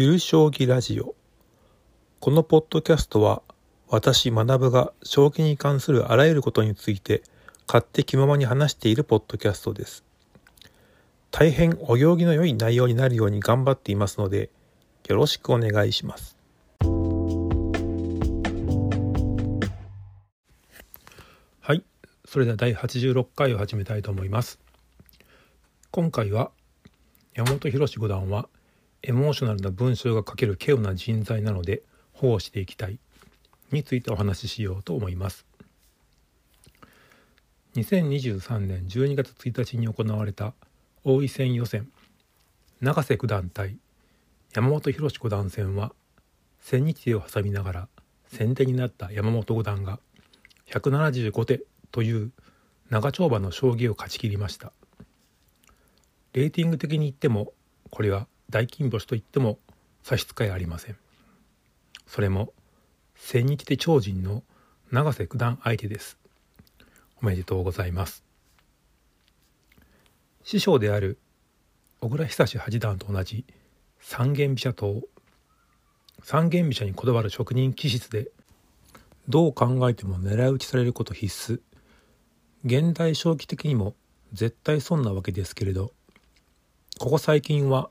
ゆる将棋ラジオ。このポッドキャストは私学が将棋に関するあらゆることについて勝手気ままに話しているポッドキャストです。大変お行儀の良い内容になるように頑張っていますのでよろしくお願いします。はい。それでは第86回を始めたいと思います。今回は山本博五段はエモーショナルな文章が書ける稀有な人材なので保護していきたい。についてお話ししようと思います。2023年12月1日に行われた王位戦予選。永瀬九段対山本博五段戦は千日手を挟みながら先手になった山本五段が175手という長丁場の将棋を勝ち切りました。レーティング的に言ってもこれは大金星と言っても差し支えありません。それも千日手超人の永瀬九段相手です。おめでとうございます。師匠である小倉久志八段と同じ三間飛車党。三間飛車にこだわる職人気質でどう考えても狙い撃ちされること必須。現代将棋的にも絶対損なわけですけれどここ最近は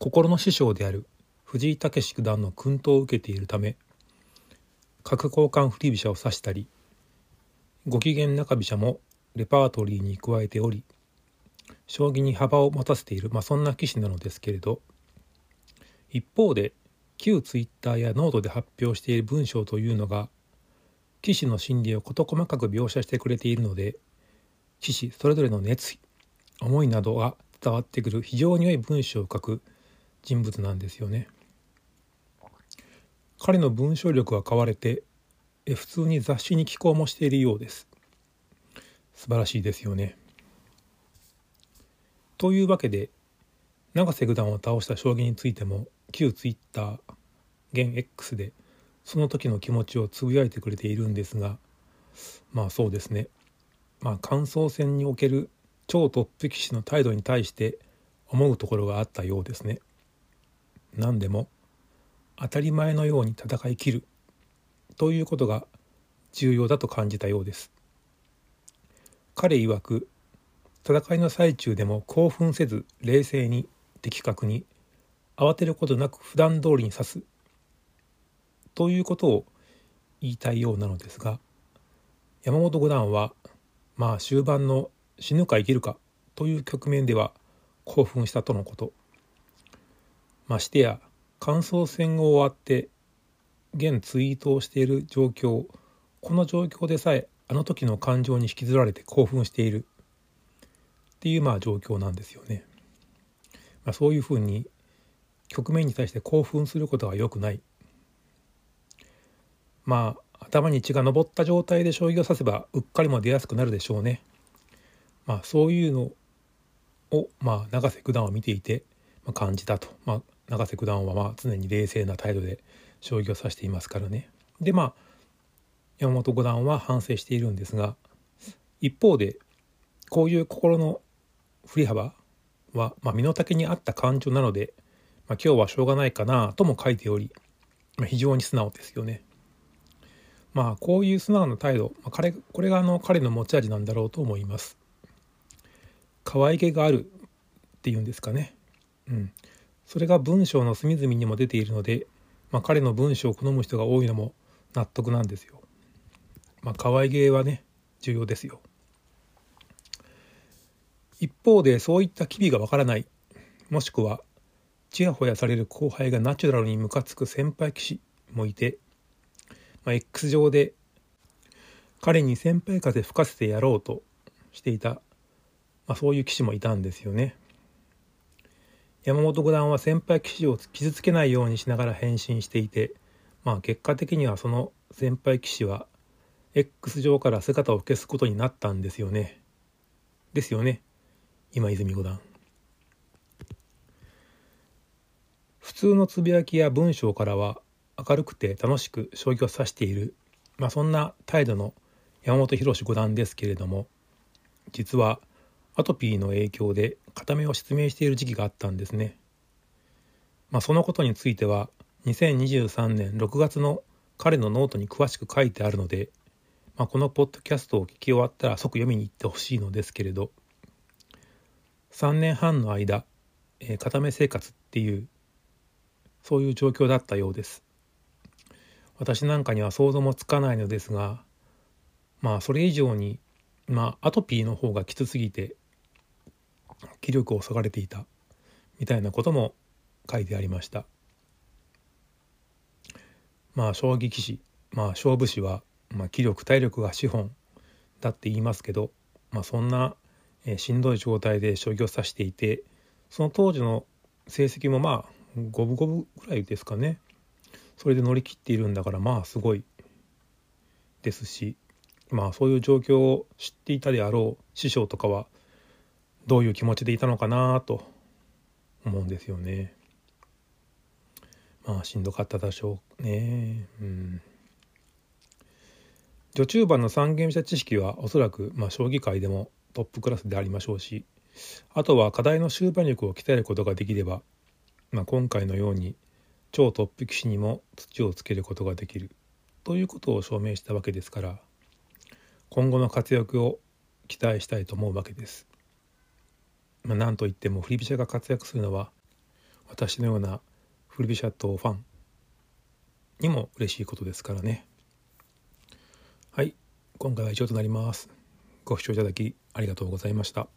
心の師匠である藤井武九段の薫陶を受けているため角交換振り飛車を指したりご機嫌中飛車もレパートリーに加えており将棋に幅を持たせている、まあ、そんな棋士なのですけれど一方で旧ツイッターやノートで発表している文章というのが棋士の心理を事細かく描写してくれているので棋士それぞれの熱意思いなどが伝わってくる非常に良い文章を書く人物なんですよね。彼の文章力は買われて普通に雑誌に寄稿もしているようです。素晴らしいですよね。というわけで永瀬九段を倒した将棋についても旧ツイッター現 X でその時の気持ちをつぶやいてくれているんですがまあそうですねまあ感想戦における超トップ棋士の態度に対して思うところがあったようですね。何でも当たり前のように戦い切るということが重要だと感じたようです。彼曰く戦いの最中でも興奮せず冷静に的確に慌てることなく普段通りに指すということを言いたいようなのですが山本五段はまあ終盤の死ぬか生きるかという局面では興奮したとのことましてや感想戦が終わって現ツイートをしている状況この状況でさえあの時の感情に引きずられて興奮しているっていうまあ状況なんですよね。まあ、そういうふうに局面に対して興奮することは良くない。まあ頭に血が上った状態で将棋を指せばうっかりも出やすくなるでしょうね。まあ、そういうのを、まあ、永瀬九段を見ていて、まあ、感じたと、まあ、永瀬九段はまあ常に冷静な態度で将棋を指していますからね。でまあ山本五段は反省しているんですが一方でこういう心の振り幅は、まあ、身の丈に合った感情なので、まあ、今日はしょうがないかなとも書いており、まあ、非常に素直ですよね。まあこういう素直な態度、まあ、彼これがあの彼の持ち味なんだろうと思います。可愛げがあるっていうんですかね。うん。それが文章の隅々にも出ているので、まあ、彼の文章を好む人が多いのも納得なんですよ。まあ、可愛げはね、重要ですよ。一方でそういった機微がわからない、もしくは、ちやほやされる後輩がナチュラルにムカつく先輩棋士もいて、まあ、X 上で彼に先輩風吹かせてやろうとしていたまあ、そういう棋士もいたんですよね。山本五段は先輩棋士を傷つけないようにしながら返信していて、まあ、結果的にはその先輩棋士は X 上から姿を消すことになったんですよね。ですよね今泉五段。普通のつぶやきや文章からは明るくて楽しく将棋を指している、まあ、そんな態度の山本博志五段ですけれども実はアトピーの影響で片目を失明している時期があったんですね。まあ、そのことについては2023年6月の彼のノートに詳しく書いてあるので、まあ、このポッドキャストを聞き終わったら即読みに行ってほしいのですけれど3年半の間、えー、片目生活っていうそういう状況だったようです。私なんかには想像もつかないのですがまあそれ以上にまあアトピーの方がきつすぎて気力をそがれていたみたいなことも書いてありました。まあ将棋棋士まあ勝負師は、まあ、気力体力が資本だって言いますけど、まあ、そんな、えー、しんどい状態で将棋を指していてその当時の成績もまあ五分五分ぐらいですかね。それで乗り切っているんだからまあすごいですしまあそういう状況を知っていたであろう師匠とかはどういう気持ちでいたのかなと思うんですよね。まあしんどかったでしょうね。うん。序中盤の三間飛車知識はおそらくまあ将棋界でもトップクラスでありましょうしあとは課題の終盤力を鍛えることができれば、まあ、今回のように超トップ棋士にも土をつけることができるということを証明したわけですから今後の活躍を期待したいと思うわけです。まあ、なんといっても振り飛車が活躍するのは私のような振り飛車党ファンにも嬉しいことですからね。はい、今回は以上となります。ご視聴いただきありがとうございました。